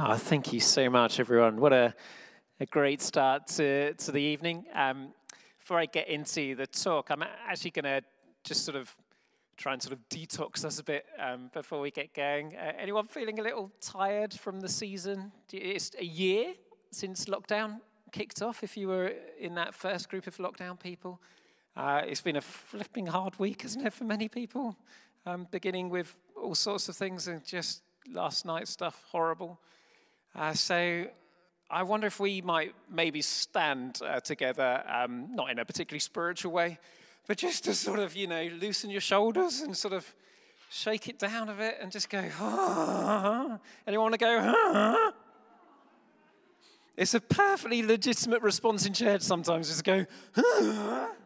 Oh, thank you so much, everyone. What a, a great start to, to the evening. Um, before I get into the talk, I'm actually going to just sort of try and sort of detox us a bit um, before we get going. Uh, anyone feeling a little tired from the season? It's a year since lockdown kicked off, if you were in that first group of lockdown people. Uh, it's been a flipping hard week, hasn't it, for many people? Um, beginning with all sorts of things and just last night's stuff horrible. Uh, so I wonder if we might maybe stand uh, together, um, not in a particularly spiritual way, but just to sort of, you know, loosen your shoulders and sort of shake it down a bit and just go, ah. Anyone want to go, ah? It's a perfectly legitimate response in church sometimes, just go, ah.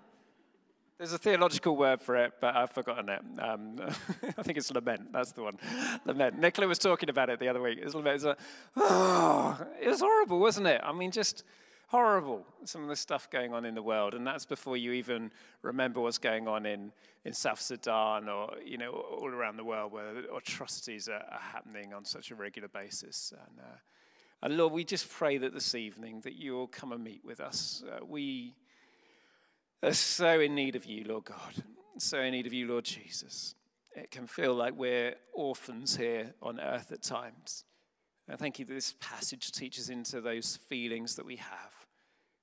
There's a theological word for it, but I've forgotten it. Um, I think it's lament. That's the one. Lament. Nicola was talking about it the other week. It's lament. It's oh, it was horrible, wasn't it? I mean, just horrible. Some of the stuff going on in the world, and that's before you even remember what's going on in, in South Sudan or you know all around the world where atrocities are, are happening on such a regular basis. And, uh, and Lord, we just pray that this evening that you will come and meet with us. Uh, we are so in need of you, Lord God. So in need of you, Lord Jesus. It can feel like we're orphans here on earth at times. And thank you that this passage teaches into those feelings that we have.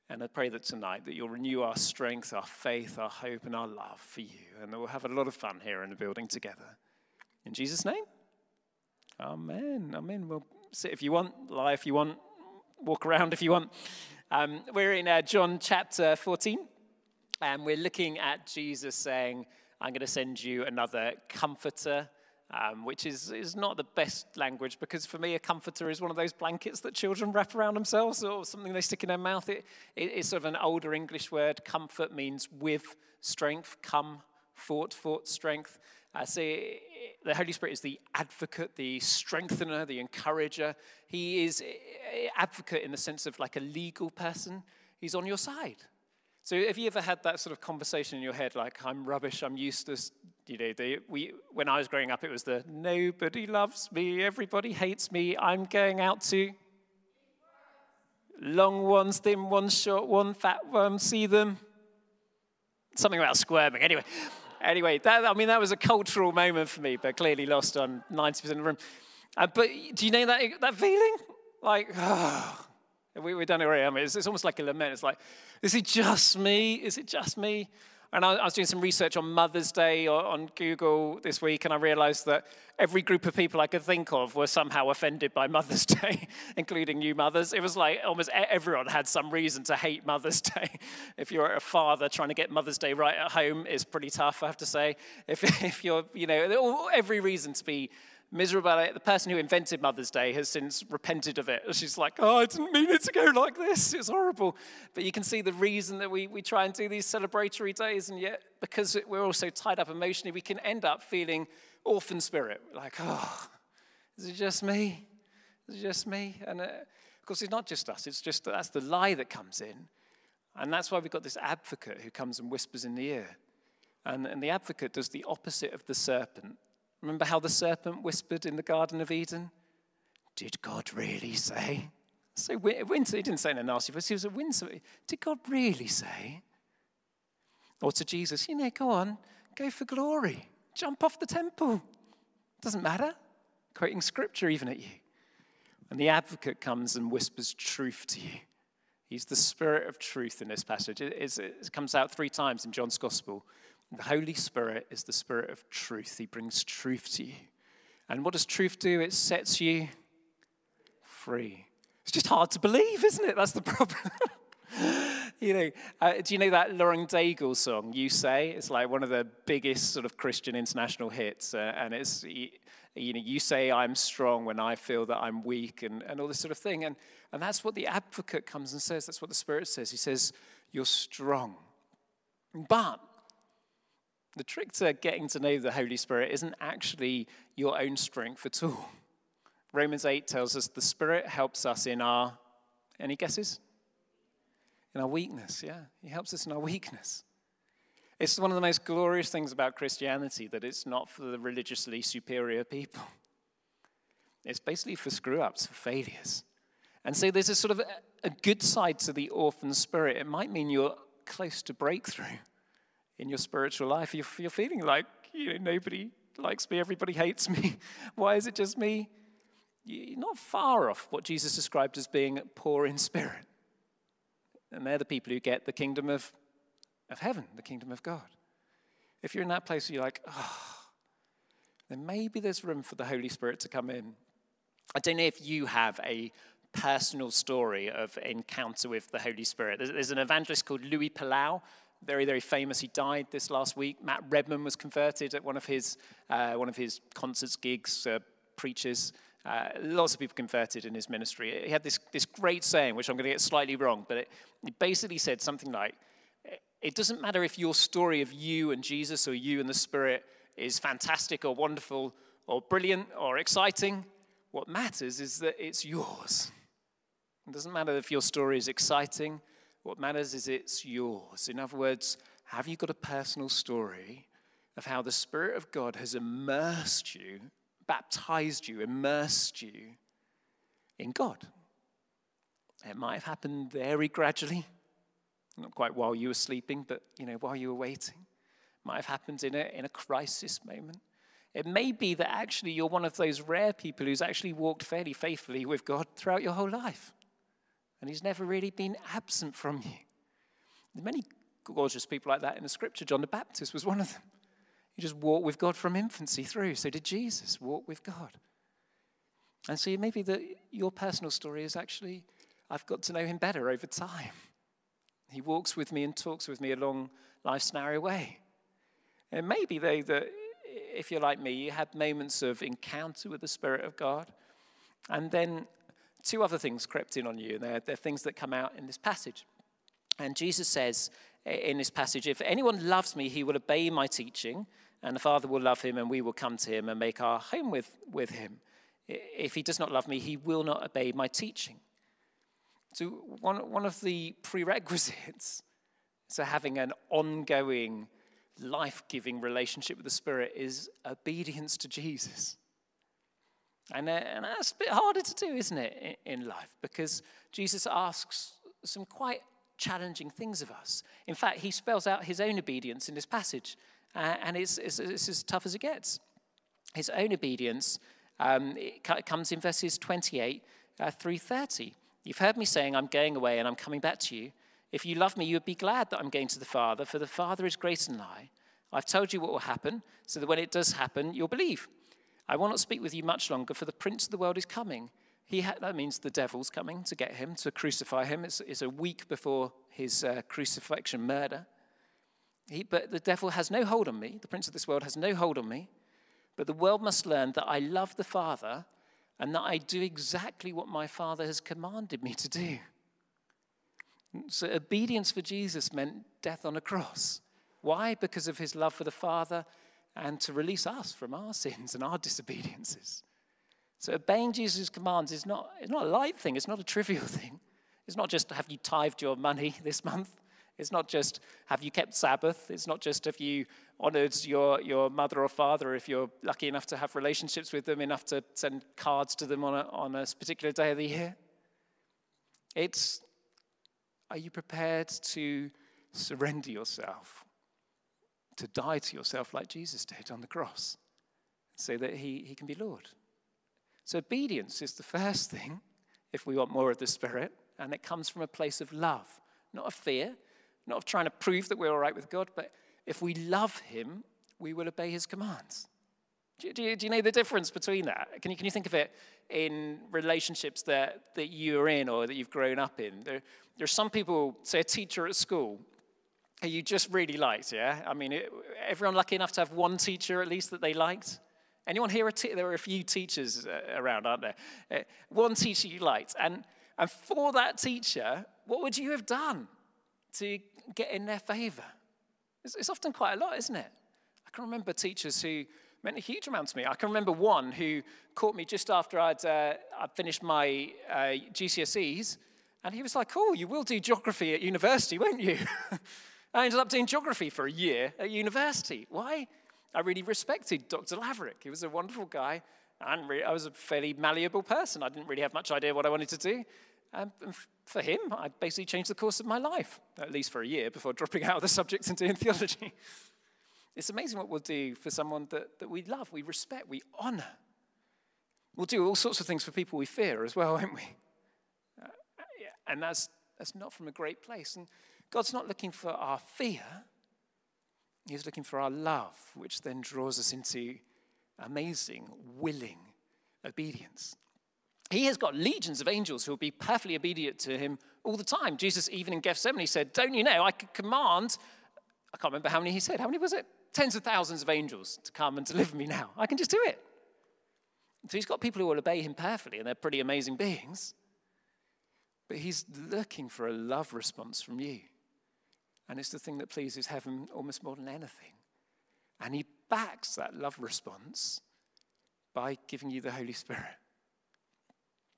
And I pray that tonight that you'll renew our strength, our faith, our hope, and our love for you. And that we'll have a lot of fun here in the building together. In Jesus' name. Amen. Amen. We'll sit if you want, lie if you want, walk around if you want. Um, we're in uh, John chapter 14. And we're looking at Jesus saying, I'm going to send you another comforter, um, which is, is not the best language because for me, a comforter is one of those blankets that children wrap around themselves or something they stick in their mouth. It, it, it's sort of an older English word. Comfort means with strength, come, fort, fort, strength. Uh, so the Holy Spirit is the advocate, the strengthener, the encourager. He is advocate in the sense of like a legal person. He's on your side. So have you ever had that sort of conversation in your head, like, I'm rubbish, I'm useless? You know, the, we, when I was growing up, it was the, nobody loves me, everybody hates me, I'm going out to long ones, thin ones, short one, fat one, see them. Something about squirming. Anyway, anyway, that, I mean, that was a cultural moment for me, but clearly lost on 90% of the room. Uh, but do you know that, that feeling? Like, oh, we, we don't know where I am. It's, it's almost like a lament. It's like, is it just me? Is it just me? And I, I was doing some research on Mother's Day on Google this week, and I realized that every group of people I could think of were somehow offended by Mother's Day, including new mothers. It was like almost everyone had some reason to hate Mother's Day. If you're a father trying to get Mother's Day right at home is pretty tough, I have to say. If, if you're, you know, every reason to be miserable. The person who invented Mother's Day has since repented of it. She's like, oh, I didn't mean it to go like this. It's horrible. But you can see the reason that we, we try and do these celebratory days, and yet because we're all so tied up emotionally, we can end up feeling orphan spirit. Like, oh, is it just me? Is it just me? And uh, of course, it's not just us. It's just that's the lie that comes in. And that's why we've got this advocate who comes and whispers in the ear. And, and the advocate does the opposite of the serpent Remember how the serpent whispered in the Garden of Eden? Did God really say? So Winter, he didn't say in a nasty voice, he was a Windsor. Did God really say? Or to Jesus, you know, go on, go for glory, jump off the temple. Doesn't matter. Quoting scripture even at you. And the advocate comes and whispers truth to you. He's the spirit of truth in this passage. It, it comes out three times in John's gospel. The Holy Spirit is the Spirit of truth. He brings truth to you. And what does truth do? It sets you free. It's just hard to believe, isn't it? That's the problem. you know, uh, do you know that Lauren Daigle song, You Say? It's like one of the biggest sort of Christian international hits. Uh, and it's, you, you know, you say I'm strong when I feel that I'm weak and, and all this sort of thing. And, and that's what the advocate comes and says. That's what the Spirit says. He says, You're strong. But the trick to getting to know the Holy Spirit isn't actually your own strength at all. Romans 8 tells us the Spirit helps us in our, any guesses? In our weakness, yeah. He helps us in our weakness. It's one of the most glorious things about Christianity that it's not for the religiously superior people. It's basically for screw ups, for failures. And so there's a sort of a, a good side to the orphan spirit. It might mean you're close to breakthrough in your spiritual life. You're, you're feeling like, you know, nobody likes me, everybody hates me. Why is it just me? You're not far off what Jesus described as being poor in spirit. And they're the people who get the kingdom of, of heaven, the kingdom of God. If you're in that place where you're like, oh, then maybe there's room for the Holy Spirit to come in. I don't know if you have a personal story of encounter with the Holy Spirit. There's, an evangelist called Louis Palau, very, very famous. He died this last week. Matt Redman was converted at one of his, uh, one of his concerts, gigs, uh, preachers. Uh, lots of people converted in his ministry. He had this, this great saying, which I'm going to get slightly wrong, but it, it basically said something like, It doesn't matter if your story of you and Jesus or you and the Spirit is fantastic or wonderful or brilliant or exciting. What matters is that it's yours. It doesn't matter if your story is exciting. What matters is it's yours. In other words, have you got a personal story of how the Spirit of God has immersed you, baptized you, immersed you in God? It might have happened very gradually, not quite while you were sleeping, but you know, while you were waiting. It might have happened in a, in a crisis moment. It may be that actually you're one of those rare people who's actually walked fairly faithfully with God throughout your whole life. And he's never really been absent from you. There are many gorgeous people like that in the scripture. John the Baptist was one of them. He just walked with God from infancy through. So did Jesus walk with God. And so maybe that your personal story is actually, I've got to know him better over time. He walks with me and talks with me along life's narrow way. And maybe, though, that if you're like me, you had moments of encounter with the Spirit of God, and then two other things crept in on you, and they're, they're things that come out in this passage. And Jesus says in this passage, If anyone loves me, he will obey my teaching, and the Father will love him, and we will come to him and make our home with, with him. If he does not love me, he will not obey my teaching. So, one, one of the prerequisites to having an ongoing, life giving relationship with the Spirit is obedience to Jesus. And, uh, and that's a bit harder to do, isn't it, in, in life? Because Jesus asks some quite challenging things of us. In fact, he spells out his own obedience in this passage, uh, and it's, it's, it's, as tough as it gets. His own obedience um, comes in verses 28 uh, through 30. You've heard me saying, I'm going away and I'm coming back to you. If you love me, you would be glad that I'm going to the Father, for the Father is greater than I. I've told you what will happen, so that when it does happen, you'll believe. I will not speak with you much longer, for the prince of the world is coming. He ha- that means the devil's coming to get him, to crucify him. It's, it's a week before his uh, crucifixion, murder. He, but the devil has no hold on me. The prince of this world has no hold on me. But the world must learn that I love the Father and that I do exactly what my Father has commanded me to do. So, obedience for Jesus meant death on a cross. Why? Because of his love for the Father and to release us from our sins and our disobediences. So obeying Jesus' commands is not, it's not a light thing, it's not a trivial thing. It's not just have you tithed your money this month. It's not just have you kept Sabbath. It's not just have you honored your, your mother or father if you're lucky enough to have relationships with them, enough to send cards to them on a, on a particular day of the year. It's are you prepared to surrender yourself to die to yourself like Jesus did on the cross so that he, he can be Lord. So, obedience is the first thing if we want more of the Spirit, and it comes from a place of love, not of fear, not of trying to prove that we're all right with God, but if we love Him, we will obey His commands. Do, do, do you know the difference between that? Can you, can you think of it in relationships that, that you're in or that you've grown up in? There, there are some people, say a teacher at school, you just really liked, yeah? I mean, it, everyone lucky enough to have one teacher at least that they liked? Anyone here? there are a few teachers uh, around, aren't there? Uh, one teacher you liked. And, and for that teacher, what would you have done to get in their favor? It's, it's often quite a lot, isn't it? I can remember teachers who meant a huge amount to me. I can remember one who caught me just after I'd, uh, I'd finished my uh, GCSEs, and he was like, Oh, you will do geography at university, won't you? I ended up doing geography for a year at university. Why? I really respected Dr. Laverick. He was a wonderful guy, really, I was a fairly malleable person. I didn't really have much idea what I wanted to do. Um, and for him, I basically changed the course of my life, at least for a year before dropping out of the subject and doing theology. It's amazing what we'll do for someone that, that we love, we respect, we honor. We'll do all sorts of things for people we fear as well, won't we? Uh, and that's, that's not from a great place. And God's not looking for our fear, He's looking for our love, which then draws us into amazing, willing obedience. He has got legions of angels who will be perfectly obedient to him all the time. Jesus, even in Gethsemane, said, Don't you know, I could command, I can't remember how many he said. How many was it? Tens of thousands of angels to come and deliver me now. I can just do it. So he's got people who will obey him perfectly, and they're pretty amazing beings. But he's looking for a love response from you. And it's the thing that pleases heaven almost more than anything. And he backs that love response by giving you the Holy Spirit.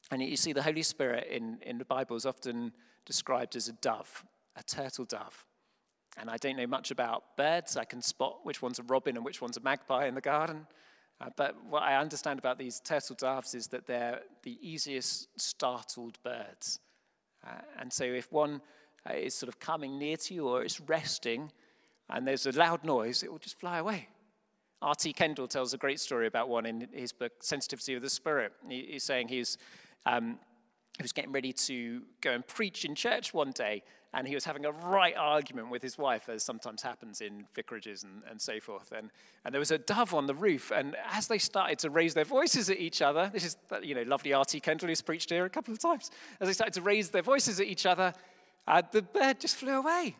And you see, the Holy Spirit in, in the Bible is often described as a dove, a turtle dove. And I don't know much about birds. I can spot which one's a robin and which one's a magpie in the garden. Uh, but what I understand about these turtle doves is that they're the easiest startled birds. Uh, and so if one uh, is sort of coming near to you or it's resting and there's a loud noise, it will just fly away. R.T. Kendall tells a great story about one in his book, Sensitivity of the Spirit. He, he's saying he's um, he was getting ready to go and preach in church one day, and he was having a right argument with his wife, as sometimes happens in vicarages and, and so forth. And, and there was a dove on the roof, and as they started to raise their voices at each other, this is, you know, lovely R.T. Kendall, who's preached here a couple of times, as they started to raise their voices at each other, uh, the bird just flew away.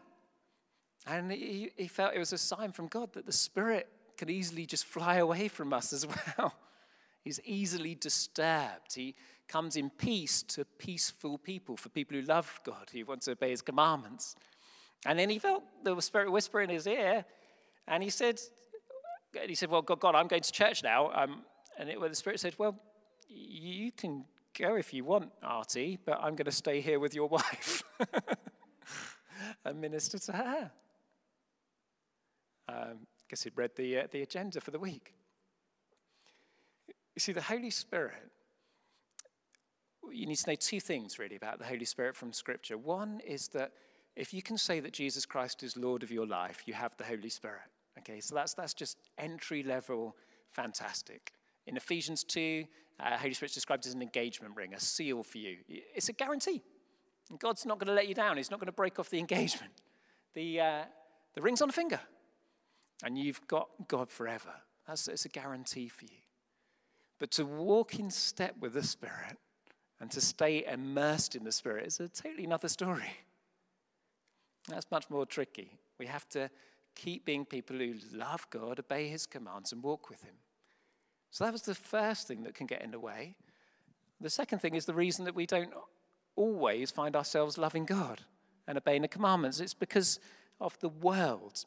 And he, he felt it was a sign from God that the Spirit can easily just fly away from us as well. He's easily disturbed. He, comes in peace to peaceful people, for people who love God, who want to obey his commandments. And then he felt the Spirit whisper in his ear, and he said, he said, Well, God, God I'm going to church now. Um, and it, well, the Spirit said, Well, you can go if you want, R.T., but I'm going to stay here with your wife and minister to her. Um, guess he'd read the, uh, the agenda for the week. You see, the Holy Spirit you need to know two things really about the Holy Spirit from Scripture. One is that if you can say that Jesus Christ is Lord of your life, you have the Holy Spirit. Okay, so that's, that's just entry level fantastic. In Ephesians 2, uh, Holy Spirit's described as an engagement ring, a seal for you. It's a guarantee. God's not going to let you down, He's not going to break off the engagement. The, uh, the ring's on a finger, and you've got God forever. That's it's a guarantee for you. But to walk in step with the Spirit, and to stay immersed in the Spirit is a totally another story. That's much more tricky. We have to keep being people who love God, obey His commands, and walk with Him. So that was the first thing that can get in the way. The second thing is the reason that we don't always find ourselves loving God and obeying the commandments. It's because of the world.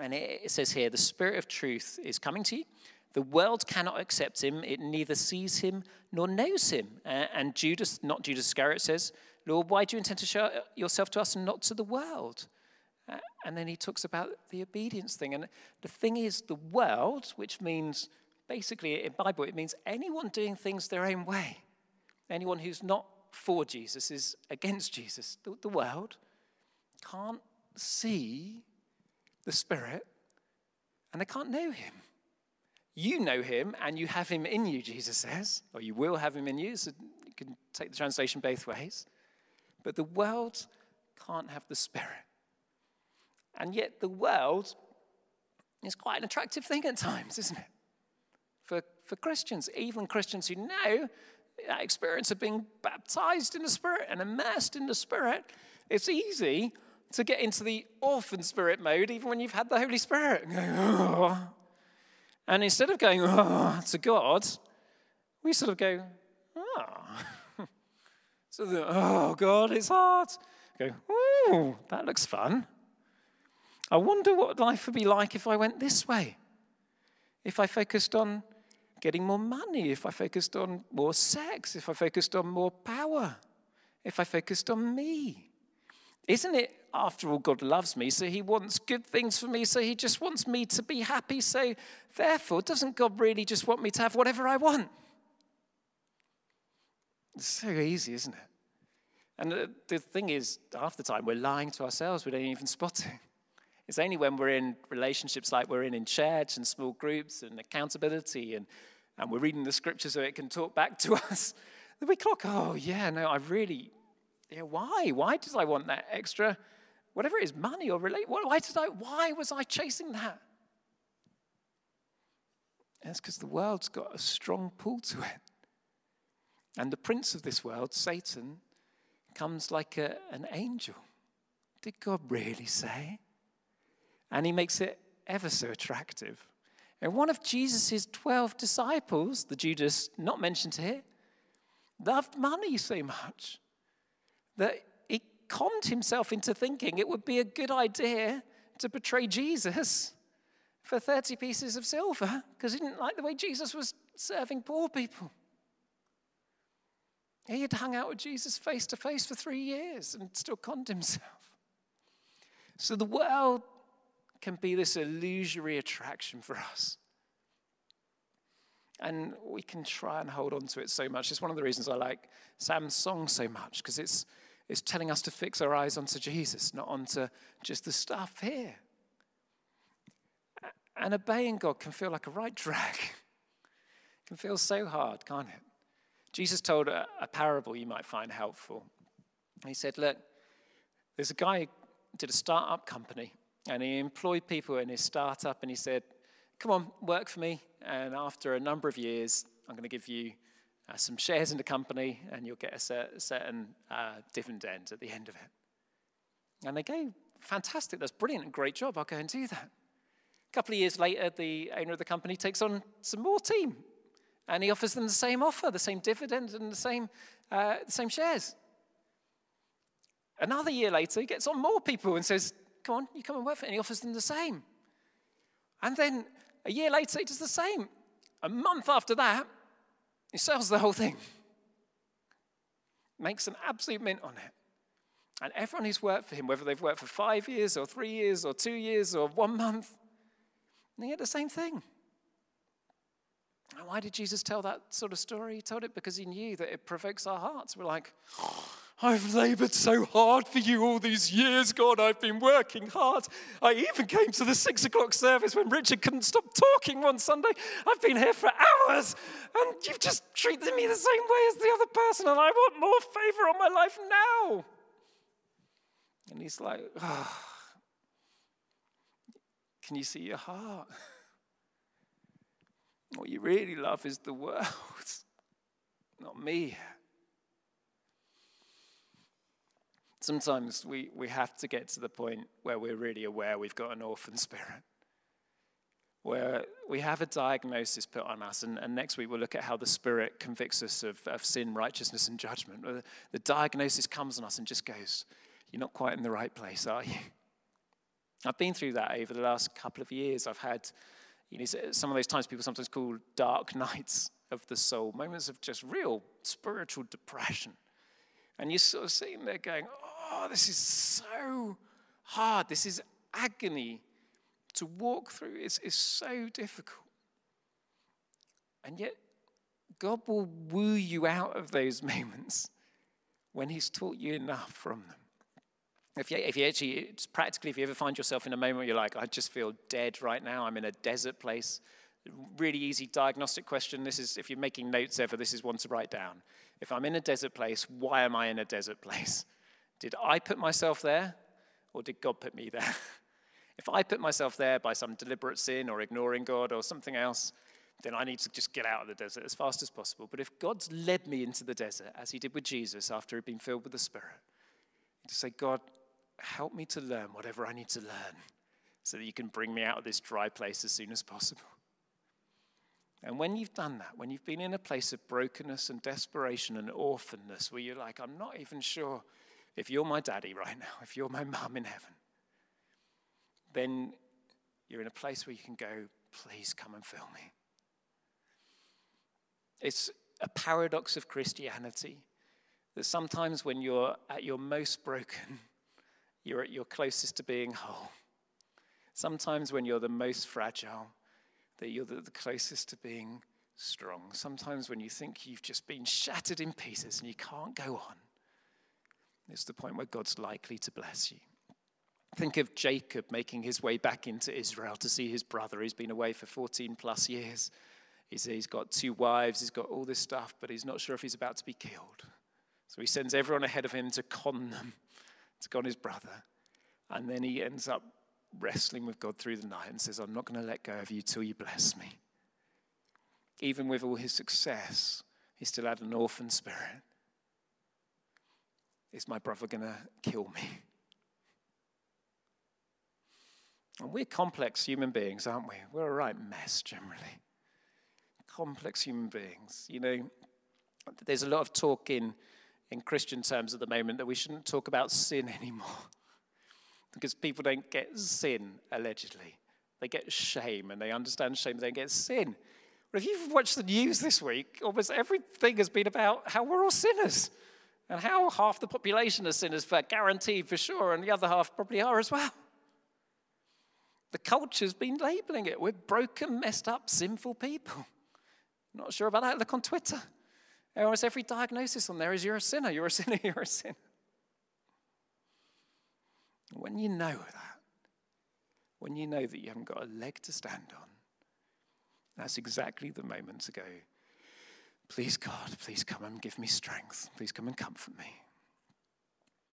And it, says here, the Spirit of truth is coming to you. The world cannot accept him, it neither sees him nor knows him. and Judas, not Judas Iscariot, says, Lord, why do you intend to show yourself to us and not to the world? and then he talks about the obedience thing. And the thing is, the world, which means basically in Bible, it means anyone doing things their own way. Anyone who's not for Jesus is against Jesus. The, the world can't see the Spirit and they can't know him. You know him and you have him in you, Jesus says, or you will have him in you. So you can take the translation both ways. But the world can't have the Spirit. And yet, the world is quite an attractive thing at times, isn't it? For, Christians, even Christians who know that experience of being baptized in the Spirit and immersed in the Spirit, it's easy to get into the orphan spirit mode even when you've had the Holy Spirit. and instead of going, oh, to God, we sort of go, oh. so, the, oh, God, it's hard. Go, oh, that looks fun. I wonder what life would be like if I went this way. If I focused on getting more money, if I focused on more sex, if I focused on more power, if I focused on me, Isn't it, after all, God loves me, so he wants good things for me, so he just wants me to be happy, so therefore, doesn't God really just want me to have whatever I want? It's so easy, isn't it? And the, the thing is, half the time we're lying to ourselves, we don't even spot it. It's only when we're in relationships like we're in in church and small groups and accountability and, and we're reading the scripture so it can talk back to us that we clock, oh, yeah, no, I really, yeah, why? Why did I want that extra, whatever it is, money or relate? Why did I, why was I chasing that? It's because the world's got a strong pull to it. And the prince of this world, Satan, comes like a, an angel. Did God really say? And he makes it ever so attractive. And one of Jesus' 12 disciples, the Judas not mentioned here, loved money so much that he conned himself into thinking it would be a good idea to betray Jesus for 30 pieces of silver because he didn't like the way Jesus was serving poor people. He had hung out with Jesus face to face for three years and still conned himself. So the world can be this illusory attraction for us. And we can try and hold on to it so much. It's one of the reasons I like Sam's song so much, because it's, it's telling us to fix our eyes onto Jesus, not onto just the stuff here. And obeying God can feel like a right drag. It can feel so hard, can't it? Jesus told a, a parable you might find helpful. He said, Look, there's a guy who did a startup company and he employed people in his startup and he said, Come on, work for me. And after a number of years, I'm going to give you uh, some shares in the company and you'll get a certain uh, dividend at the end of it. And they go, Fantastic, that's brilliant, great job, I'll go and do that. A couple of years later, the owner of the company takes on some more team and he offers them the same offer, the same dividend, and the same, uh, the same shares. Another year later, he gets on more people and says, Come on, you come and work for it. And he offers them the same. And then a year later, he does the same. A month after that, he sells the whole thing, makes an absolute mint on it. And everyone who's worked for him, whether they've worked for five years or three years or two years or one month, they get the same thing. Why did Jesus tell that sort of story? He told it because he knew that it provokes our hearts. We're like, I've labored so hard for you all these years, God. I've been working hard. I even came to the six o'clock service when Richard couldn't stop talking one Sunday. I've been here for hours, and you've just treated me the same way as the other person, and I want more favor on my life now. And he's like, oh, Can you see your heart? What you really love is the world, not me. Sometimes we, we have to get to the point where we're really aware we've got an orphan spirit, where we have a diagnosis put on us, and, and next week we'll look at how the Spirit convicts us of, of sin, righteousness, and judgment. The, the diagnosis comes on us and just goes, You're not quite in the right place, are you? I've been through that over the last couple of years. I've had you know, some of those times people sometimes call dark nights of the soul, moments of just real spiritual depression. And you're sort of sitting there going, oh, Oh, this is so hard. This is agony to walk through. It's, it's so difficult. And yet, God will woo you out of those moments when He's taught you enough from them. If you, if you actually, practically, if you ever find yourself in a moment where you're like, I just feel dead right now, I'm in a desert place, really easy diagnostic question. This is, if you're making notes ever, this is one to write down. If I'm in a desert place, why am I in a desert place? Did I put myself there, or did God put me there? if I put myself there by some deliberate sin or ignoring God or something else, then I need to just get out of the desert as fast as possible. But if God's led me into the desert, as he did with Jesus after he'd been filled with the Spirit, to say, God, help me to learn whatever I need to learn so that you can bring me out of this dry place as soon as possible. And when you've done that, when you've been in a place of brokenness and desperation and orphanness where you're like, I'm not even sure if you're my daddy right now, if you're my mum in heaven, then you're in a place where you can go, please come and fill me. It's a paradox of Christianity that sometimes when you're at your most broken, you're at your closest to being whole. Sometimes when you're the most fragile, that you're the closest to being strong. Sometimes when you think you've just been shattered in pieces and you can't go on, it's the point where God's likely to bless you. Think of Jacob making his way back into Israel to see his brother. He's been away for 14 plus years. He's, got two wives, he's got all this stuff, but he's not sure if he's about to be killed. So he sends everyone ahead of him to con them, to con his brother. And then he ends up wrestling with God through the night and says, I'm not going to let go of you till you bless me. Even with all his success, he still had an orphan spirit. Is my brother going to kill me? And we're complex human beings, aren't we? We're a right mess generally. Complex human beings. You know, there's a lot of talk in, in Christian terms at the moment that we shouldn't talk about sin anymore because people don't get sin, allegedly. They get shame and they understand shame, they don't get sin. But if you've watched the news this week, almost everything has been about how we're all sinners and how half the population are sinners, for guaranteed for sure, and the other half probably are as well. The culture's been labeling it. We're broken, messed up, sinful people. Not sure about that. Look on Twitter. Almost every diagnosis on there is you're a sinner, you're a sinner, you're a sinner. When you know that, when you know that you haven't got a leg to stand on, that's exactly the moment to go, please, God, please come and give me strength. Please come and comfort me.